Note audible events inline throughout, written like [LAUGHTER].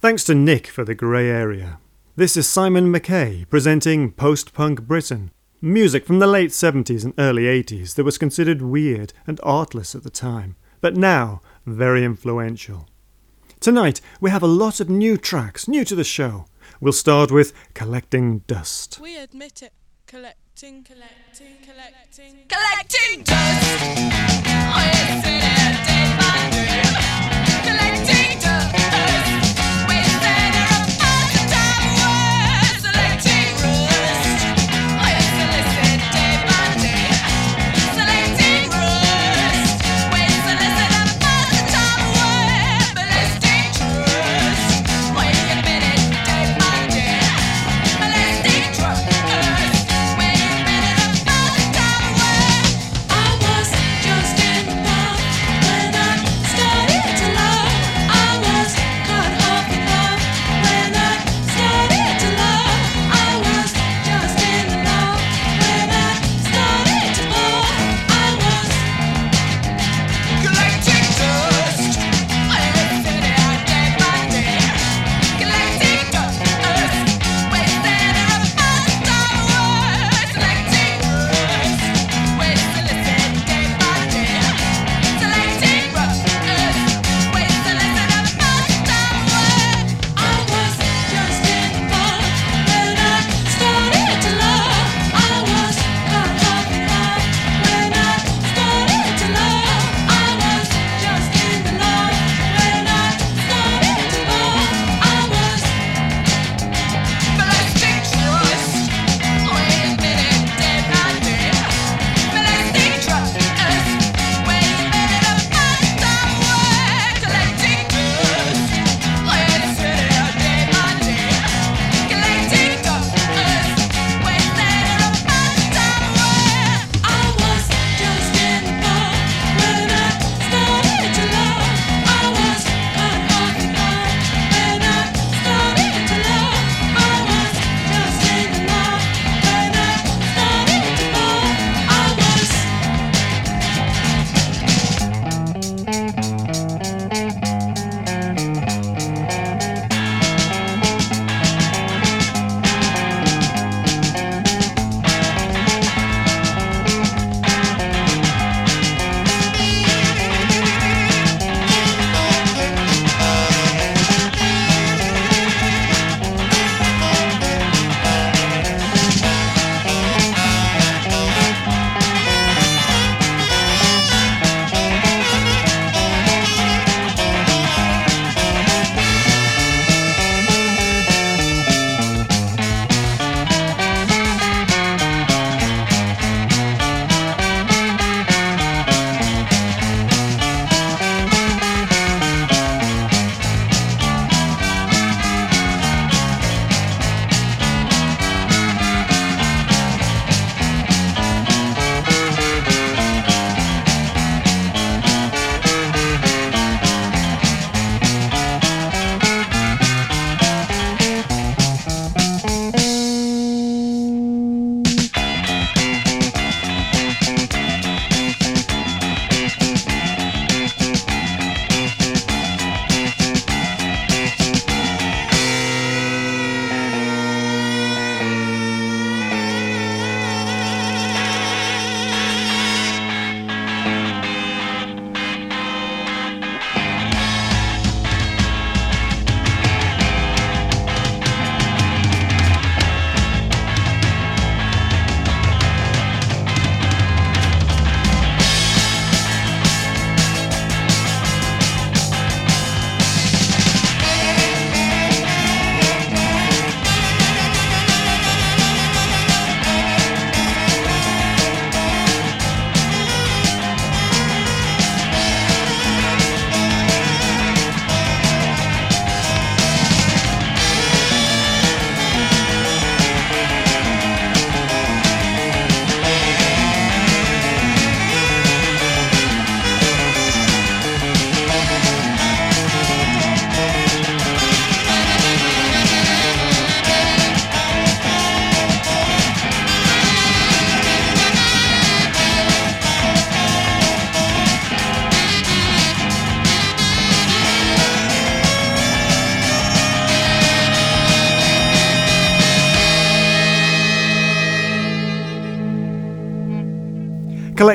Thanks to Nick for the grey area. This is Simon McKay presenting post punk Britain. Music from the late 70s and early 80s that was considered weird and artless at the time, but now very influential. Tonight we have a lot of new tracks, new to the show. We'll start with Collecting Dust. We admit it. Collecting, collecting, collecting, collecting dust. Oh, I admit it day by day.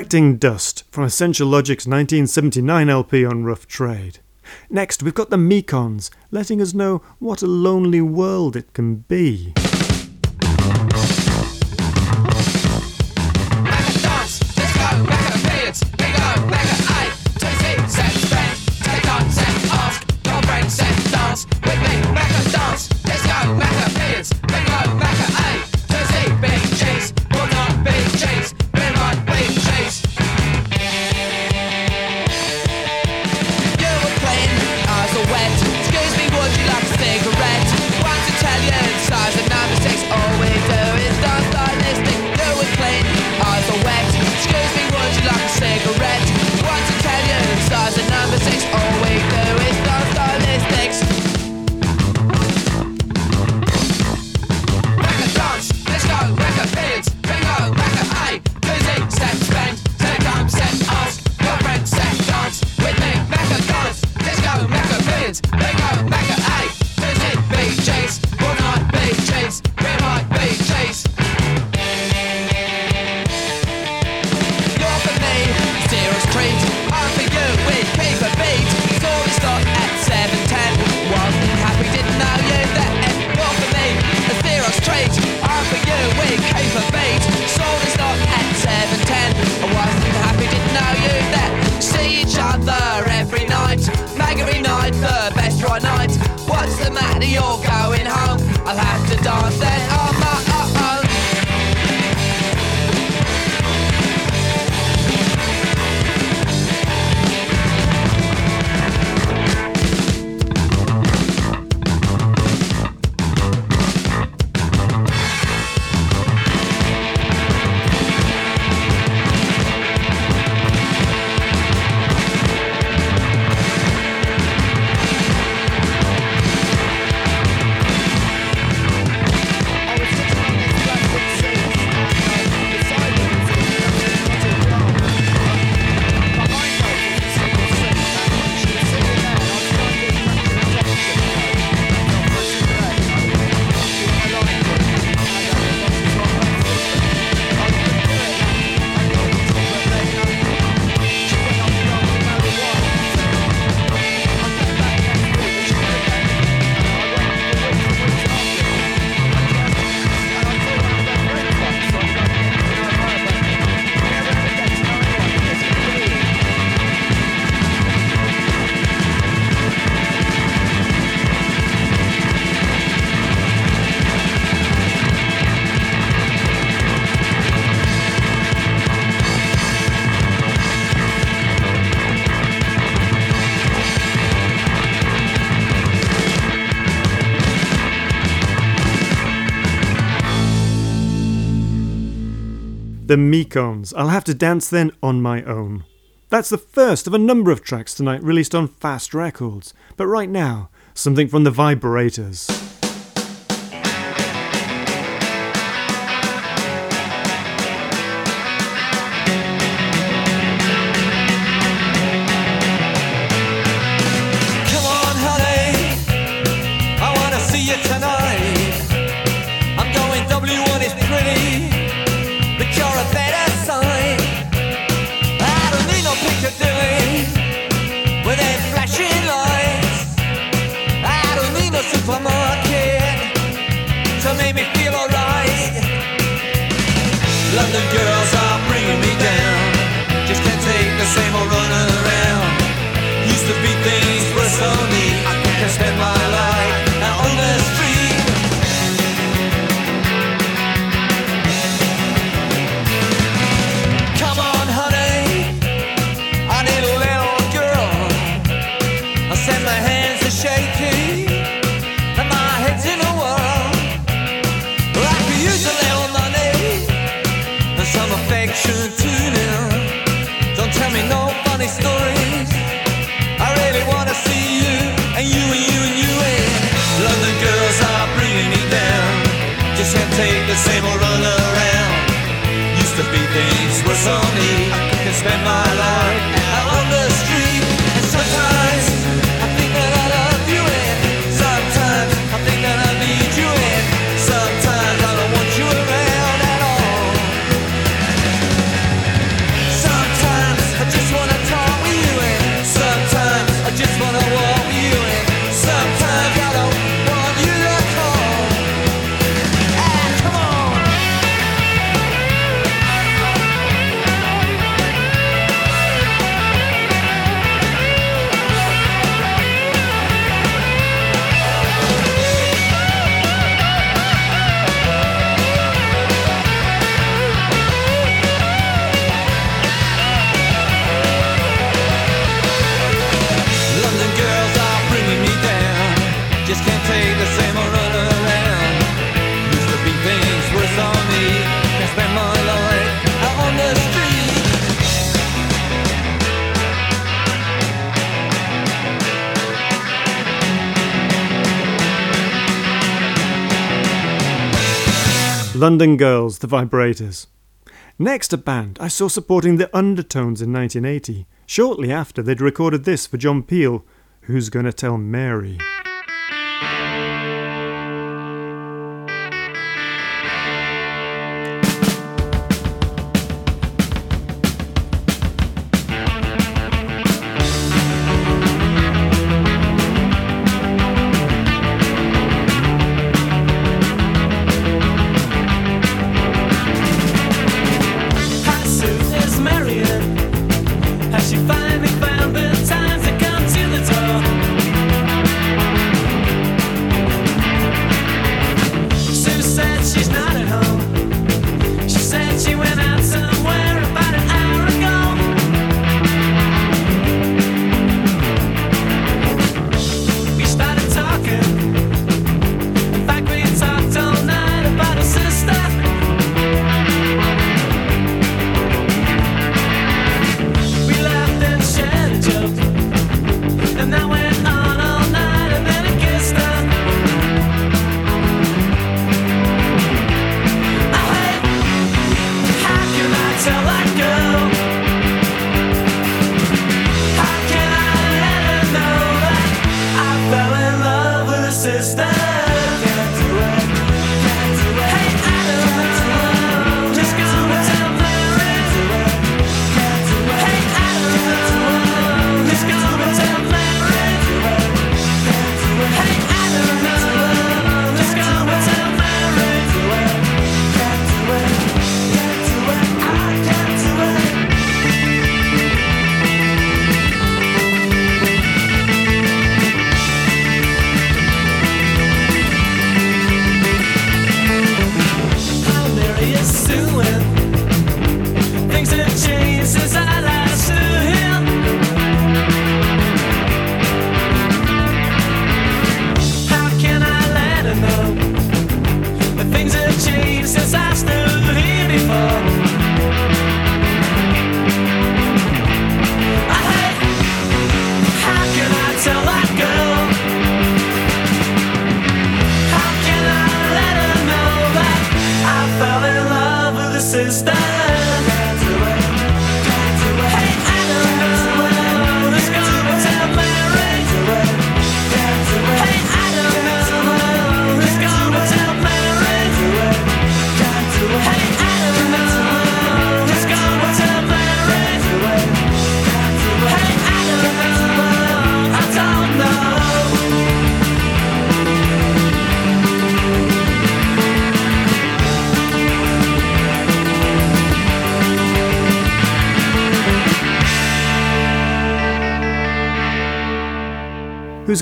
Collecting Dust from Essential Logic's 1979 LP on Rough Trade. Next, we've got the Mekons, letting us know what a lonely world it can be. The Mekons. I'll have to dance then on my own. That's the first of a number of tracks tonight released on Fast Records. But right now, something from the Vibrators. the same old run around. Used to be things were so neat. I could spend my life. London Girls, The Vibrators. Next, a band I saw supporting the Undertones in 1980. Shortly after, they'd recorded this for John Peel Who's Gonna Tell Mary?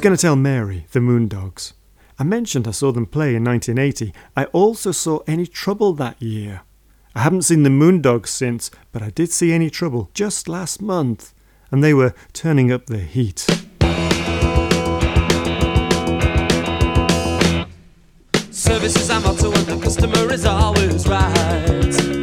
going to tell Mary, the Moondogs. I mentioned I saw them play in 1980. I also saw Any Trouble that year. I haven't seen the Moondogs since, but I did see Any Trouble just last month, and they were turning up the heat. Services are motto, and the customer is always right.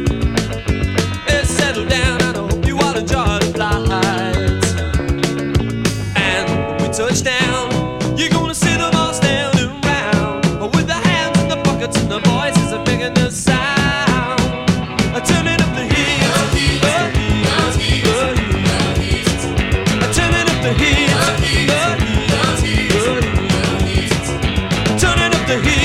the heat.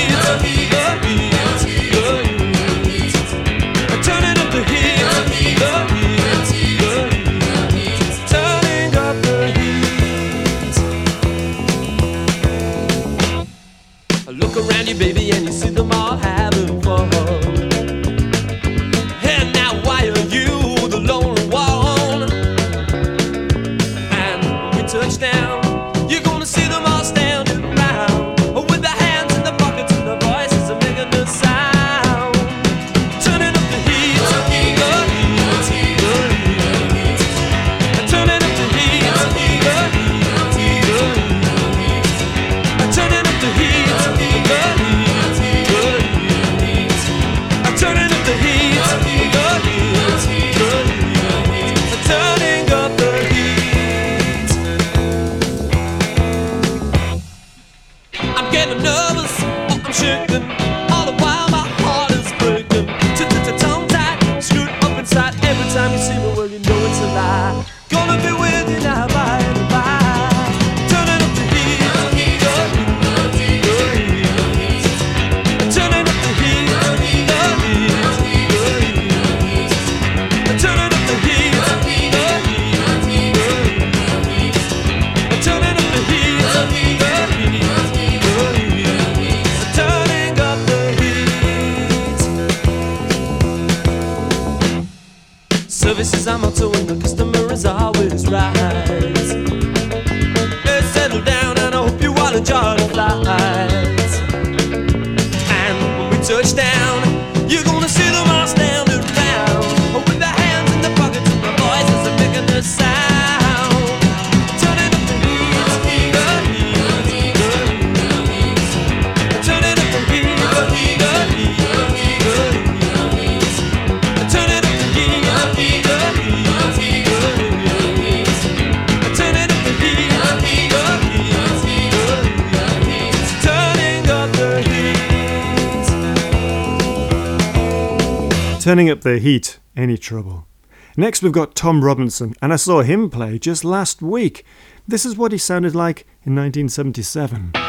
turning up the heat any trouble. Next, we've got Tom Robinson, and I saw him play just last week. This is what he sounded like in 1977.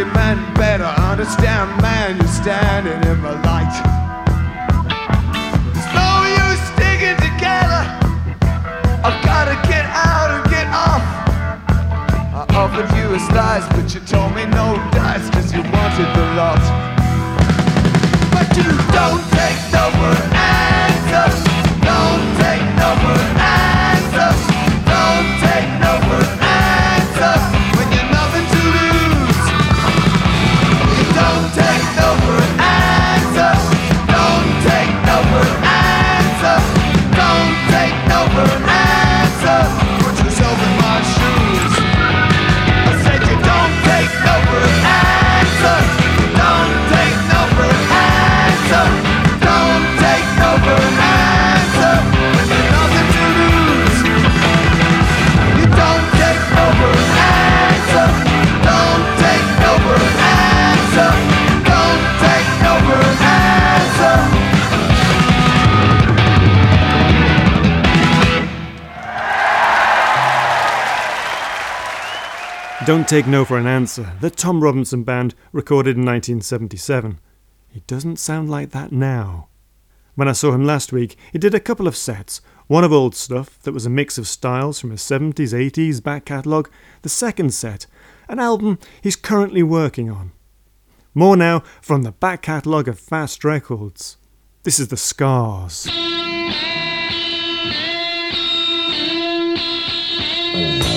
trusty man better understand, man, you're standing in the light. There's no use sticking together. I've gotta get out and get off. I offered you a slice, but you told me no dice, cause you wanted the lot. Don't Take No for an Answer, the Tom Robinson Band recorded in 1977. He doesn't sound like that now. When I saw him last week, he did a couple of sets, one of old stuff that was a mix of styles from his 70s, 80s back catalogue, the second set, an album he's currently working on. More now from the back catalogue of Fast Records. This is The Scars. [LAUGHS]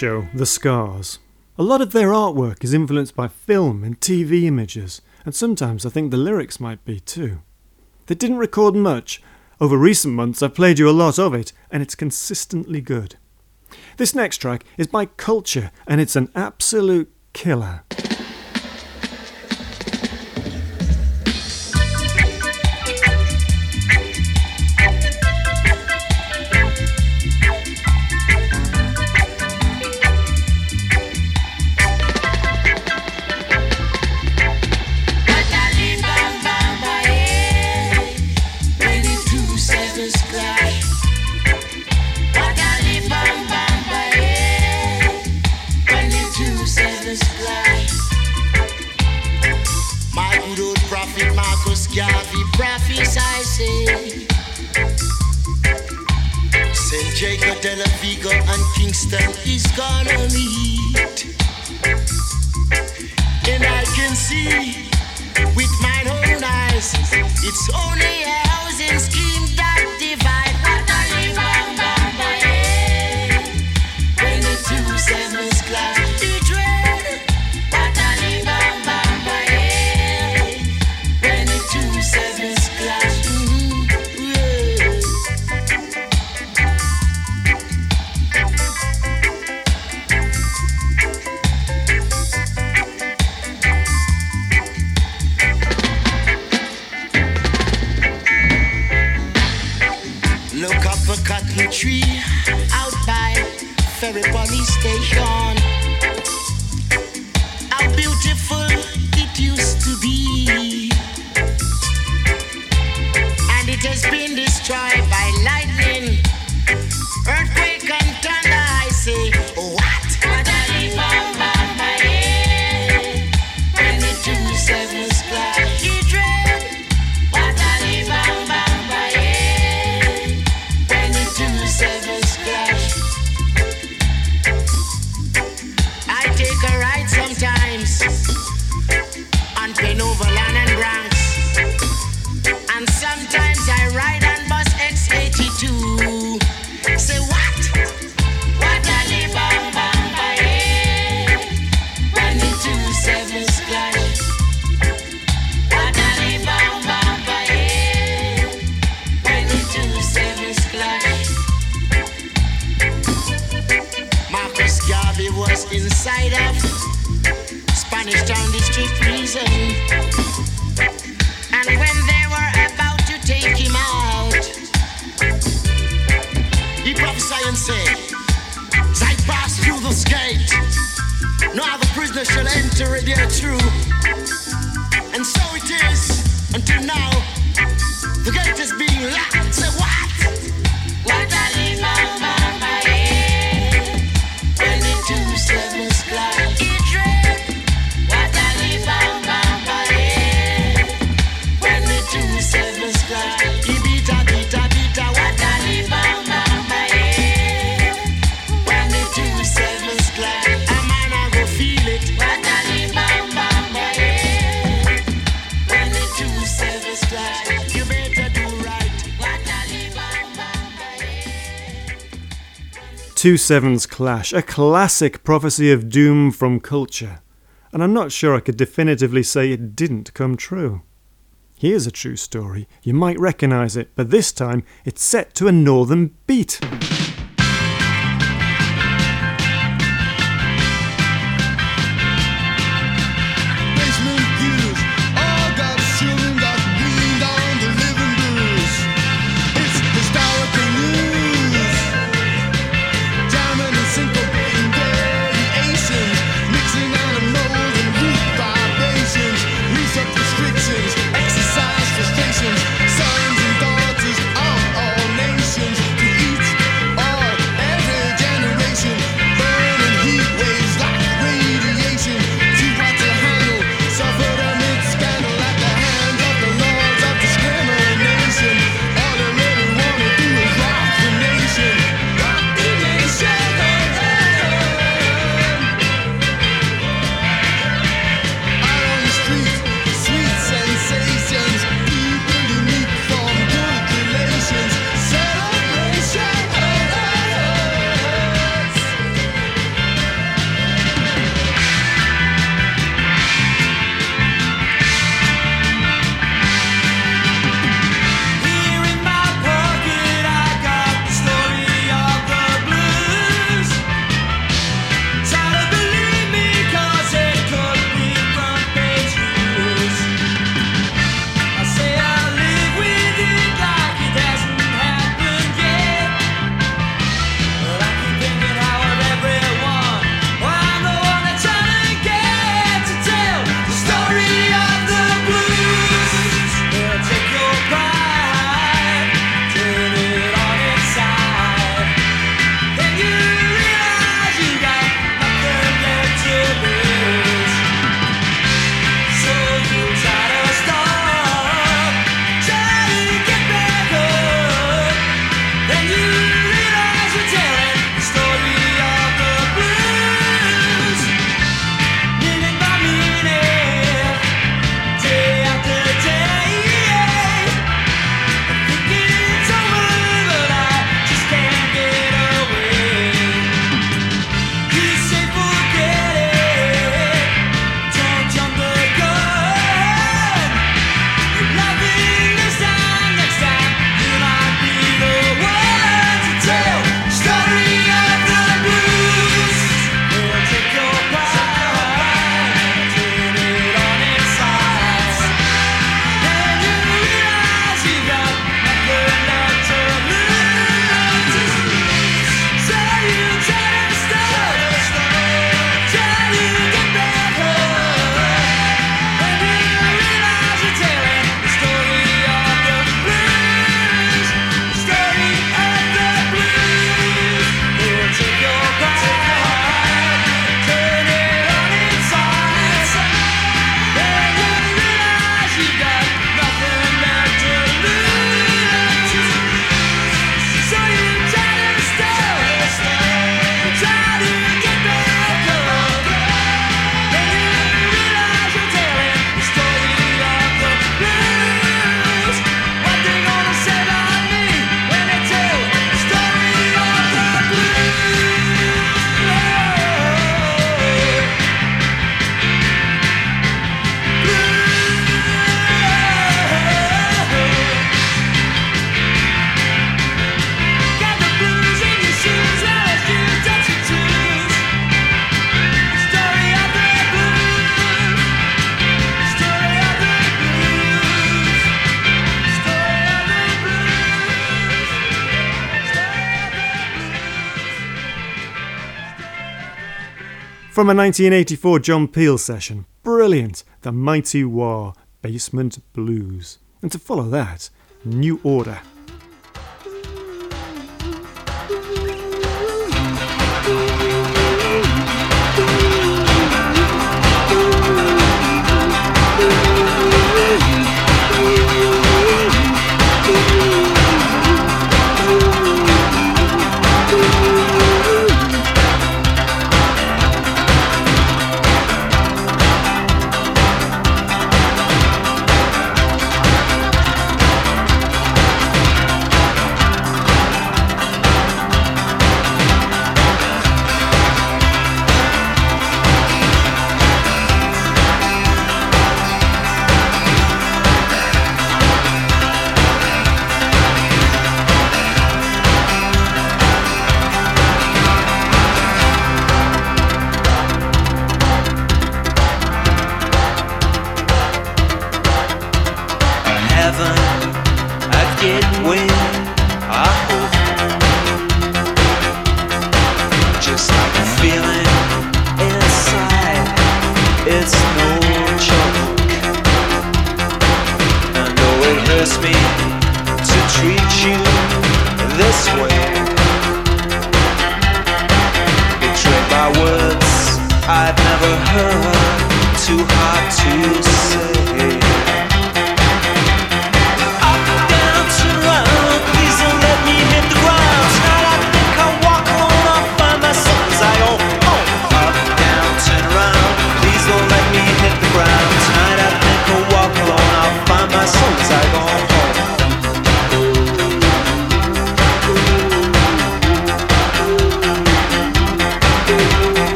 show The Scars. A lot of their artwork is influenced by film and TV images, and sometimes I think the lyrics might be too. They didn't record much. Over recent months, I've played you a lot of it, and it's consistently good. This next track is by Culture, and it's an absolute killer. St. Jago de la Vega and Kingston is gonna meet And I can see with my own eyes It's only to yeah, true. Two Sevens Clash, a classic prophecy of doom from culture, and I'm not sure I could definitively say it didn't come true. Here's a true story. You might recognise it, but this time it's set to a northern beat. From a 1984 John Peel session, brilliant, The Mighty Wah, Basement Blues. And to follow that, New Order.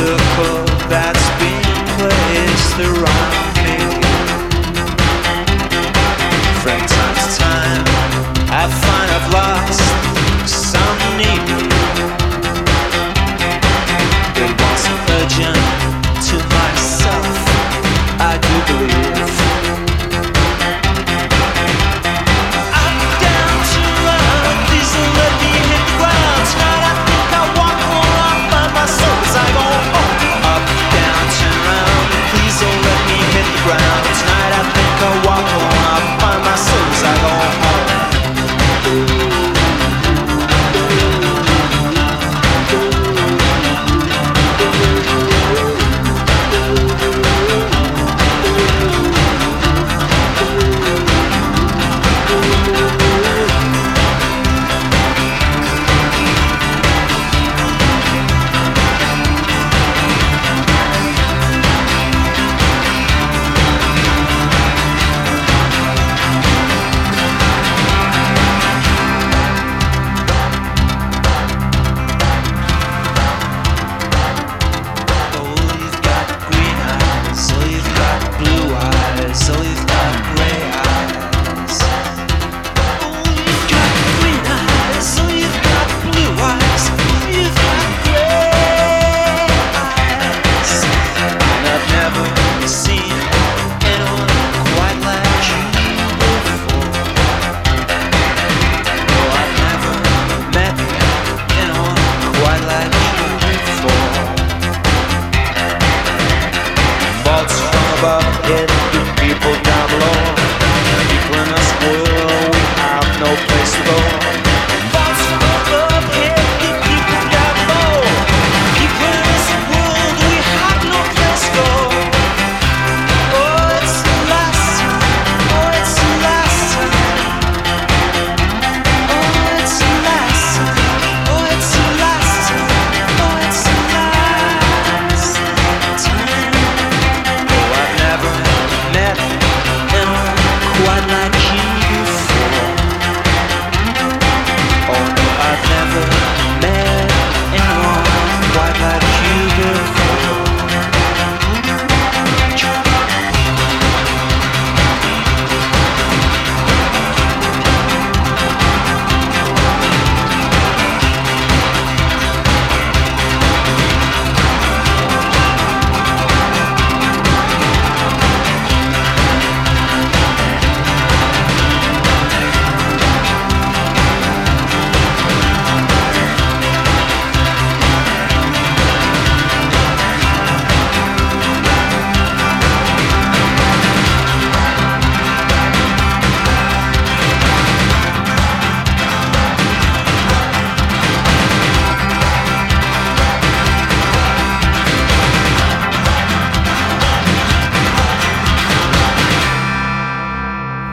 circle that's been placed around.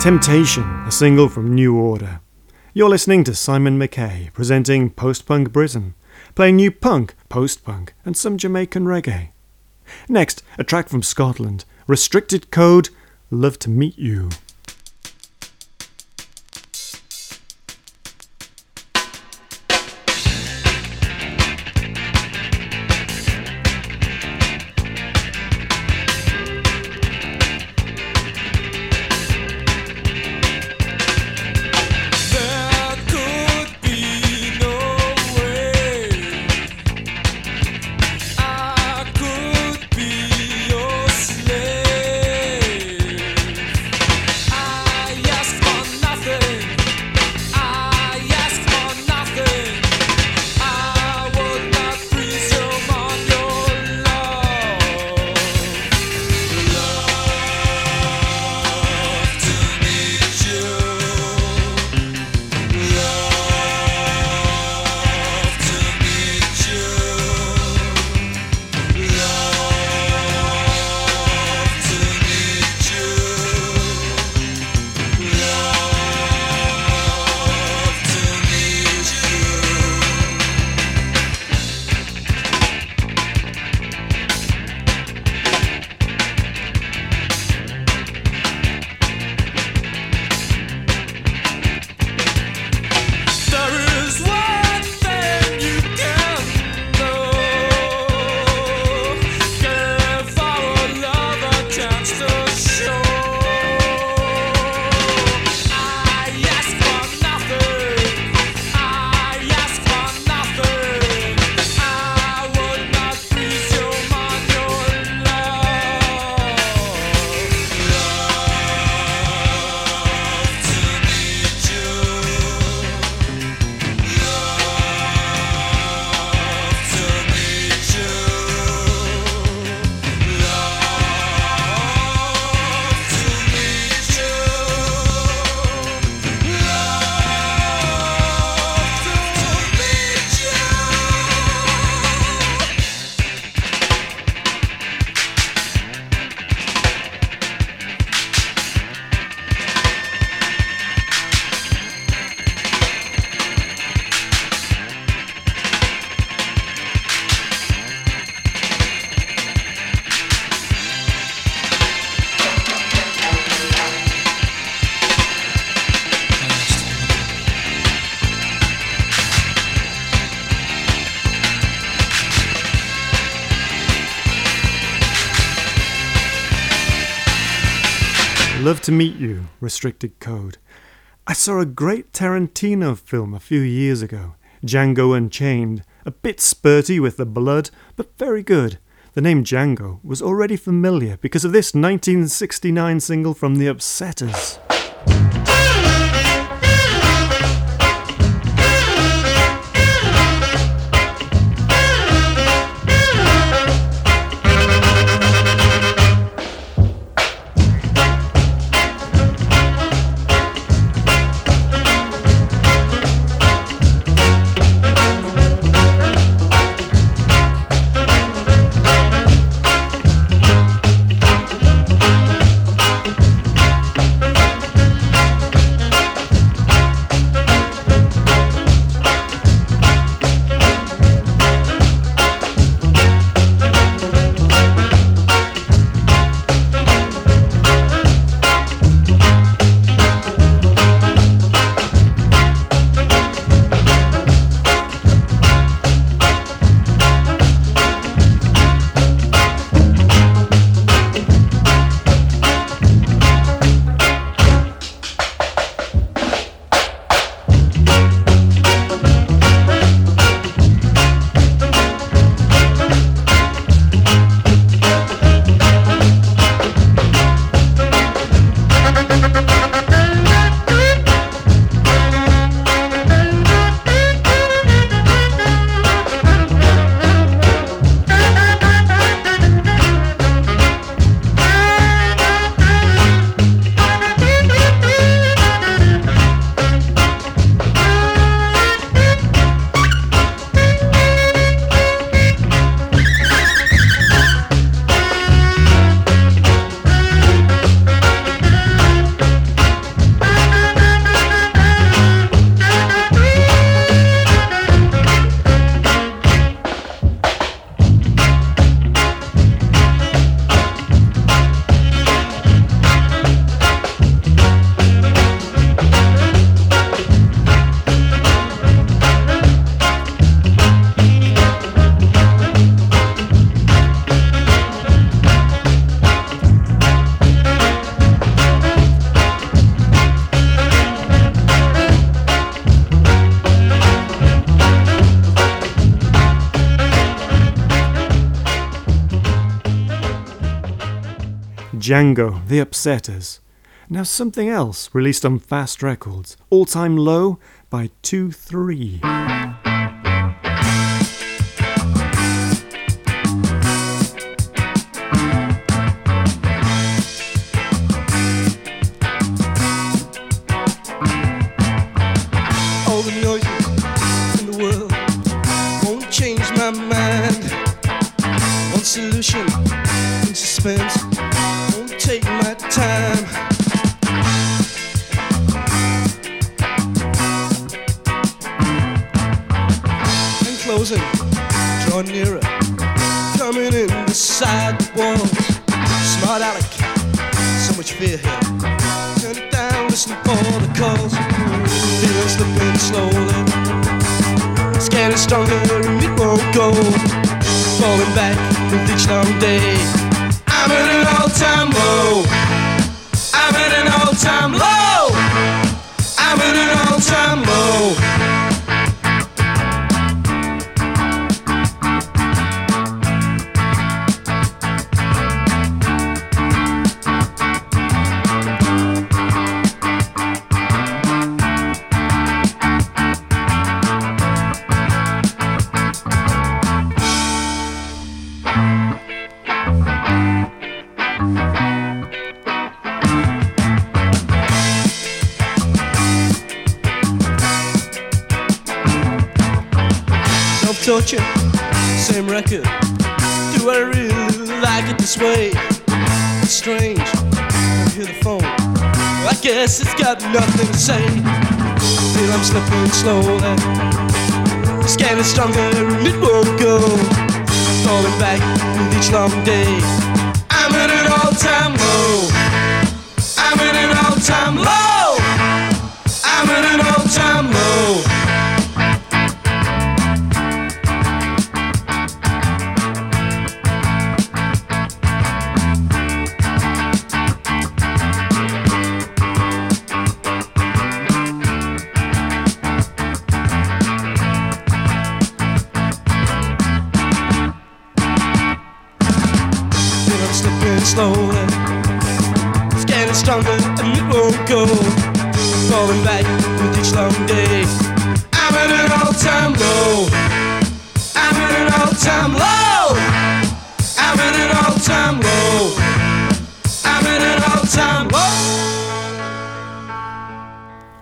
Temptation, a single from New Order. You're listening to Simon McKay presenting Post Punk Britain, playing new punk, post punk, and some Jamaican reggae. Next, a track from Scotland, Restricted Code, Love to Meet You. To Meet You, Restricted Code. I saw a great Tarantino film a few years ago, Django Unchained, a bit spurty with the blood, but very good. The name Django was already familiar because of this 1969 single from the Upsetters. Django, The Upsetters. Now something else released on Fast Records, All Time Low by 2 3. slowly. It's getting stronger and it won't go. Falling back with each long day. I'm at an all-time low. I'm at an all-time low. I'm at an all-time low. I'm at an all-time low.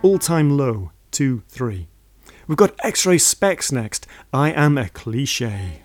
All-time low, two, three. We've got X-Ray Spex next. I am a cliche.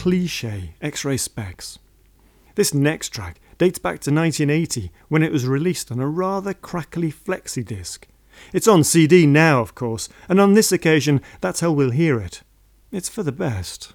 cliche X Ray Spex. This next track dates back to 1980 when it was released on a rather crackly flexi disc. It's on CD now, of course, and on this occasion, that's how we'll hear it. It's for the best.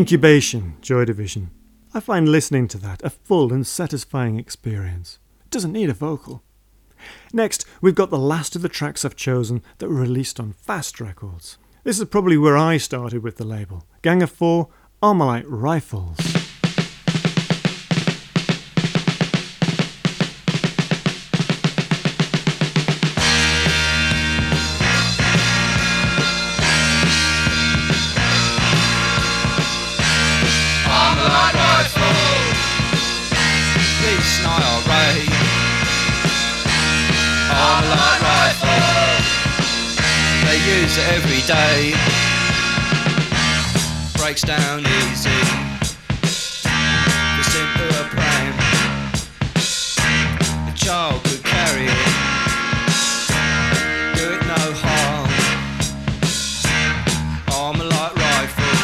Incubation, Joy Division. I find listening to that a full and satisfying experience. It doesn't need a vocal. Next, we've got the last of the tracks I've chosen that were released on Fast Records. This is probably where I started with the label. Gang of Four, Armalite Rifles. It every day. Breaks down easy, the simpler prime. A child could carry it, do it no harm. Rifle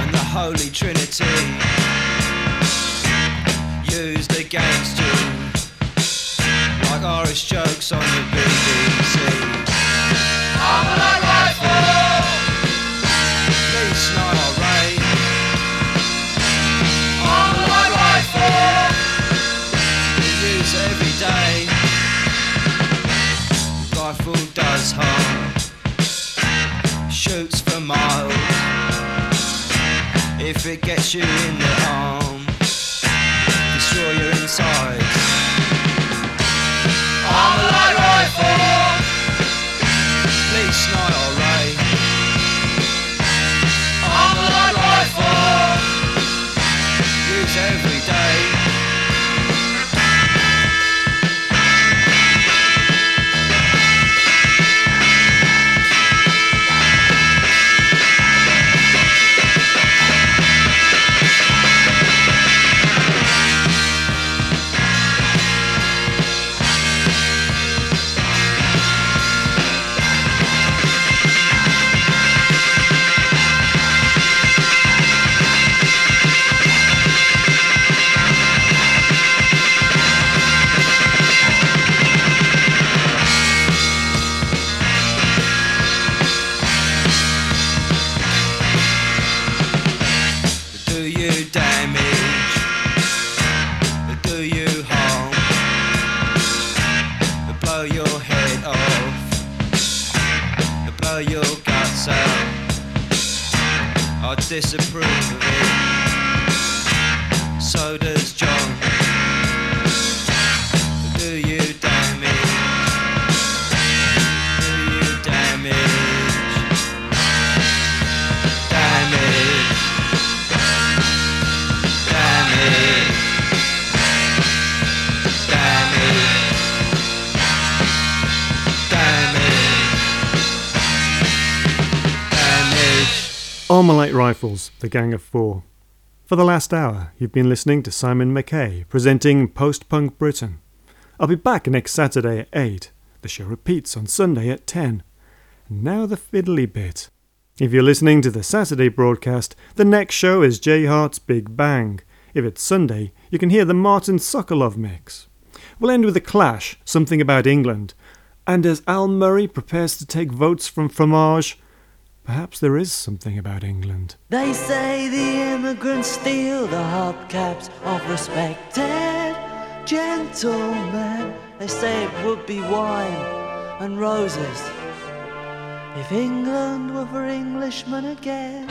and the Holy Trinity used against you like Irish jokes on the BBC. If it gets you in the arm, the Gang of Four. For the last hour, you've been listening to Simon McKay presenting Post Punk Britain. I'll be back next Saturday at 8. The show repeats on Sunday at 10. And now the fiddly bit. If you're listening to the Saturday broadcast, the next show is J Hart's Big Bang. If it's Sunday, you can hear the Martin Sokolov mix. We'll end with a clash, something about England. And as Al Murray prepares to take votes from Farage, perhaps there is something about England. They say the immigrants steal the hubcaps of respected gentlemen. They say it would be wine and roses if England were for Englishmen again.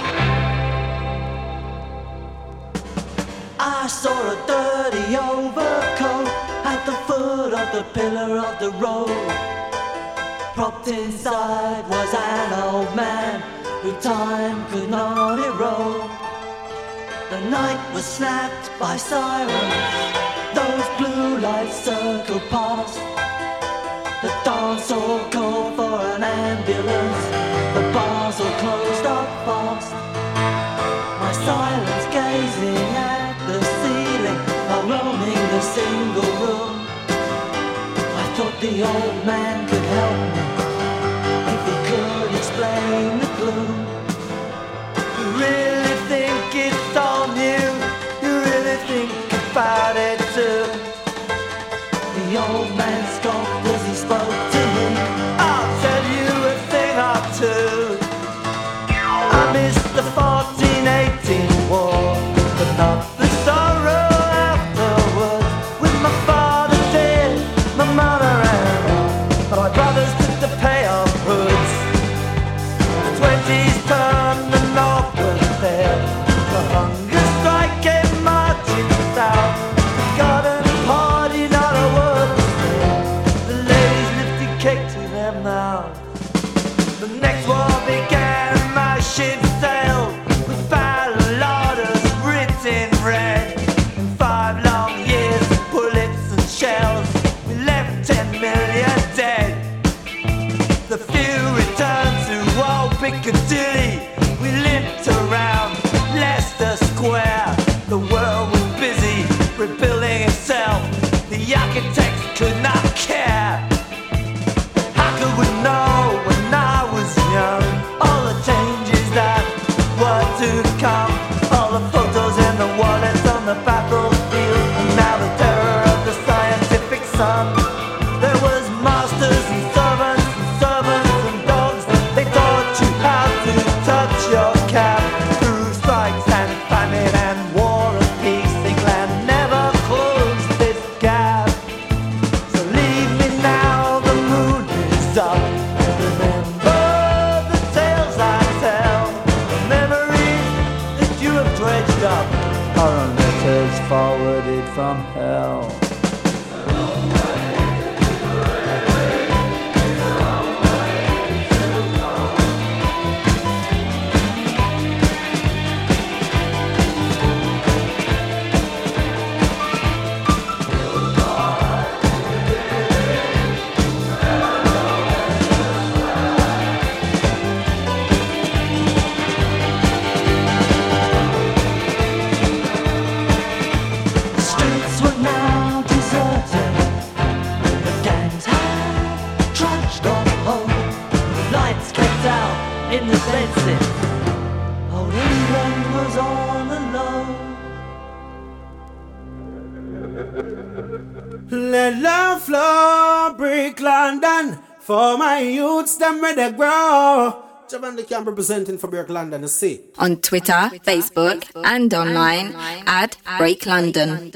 I saw a dirty overcoat at the foot of the pillar of the road. Propped inside was an old man who time could not erode. The night was snapped by sirens, those blue lights circled past. The dance hall called for an ambulance, the bars all closed up fast. My silence gazing at the ceiling while roaming the single room. The old man could help me if he could explain the. You really think it's Piccadilly. For my youths, them grow. Camp representing for Break London, see. On Twitter, on Twitter Facebook, Facebook, and online, and online at Break London. Break London.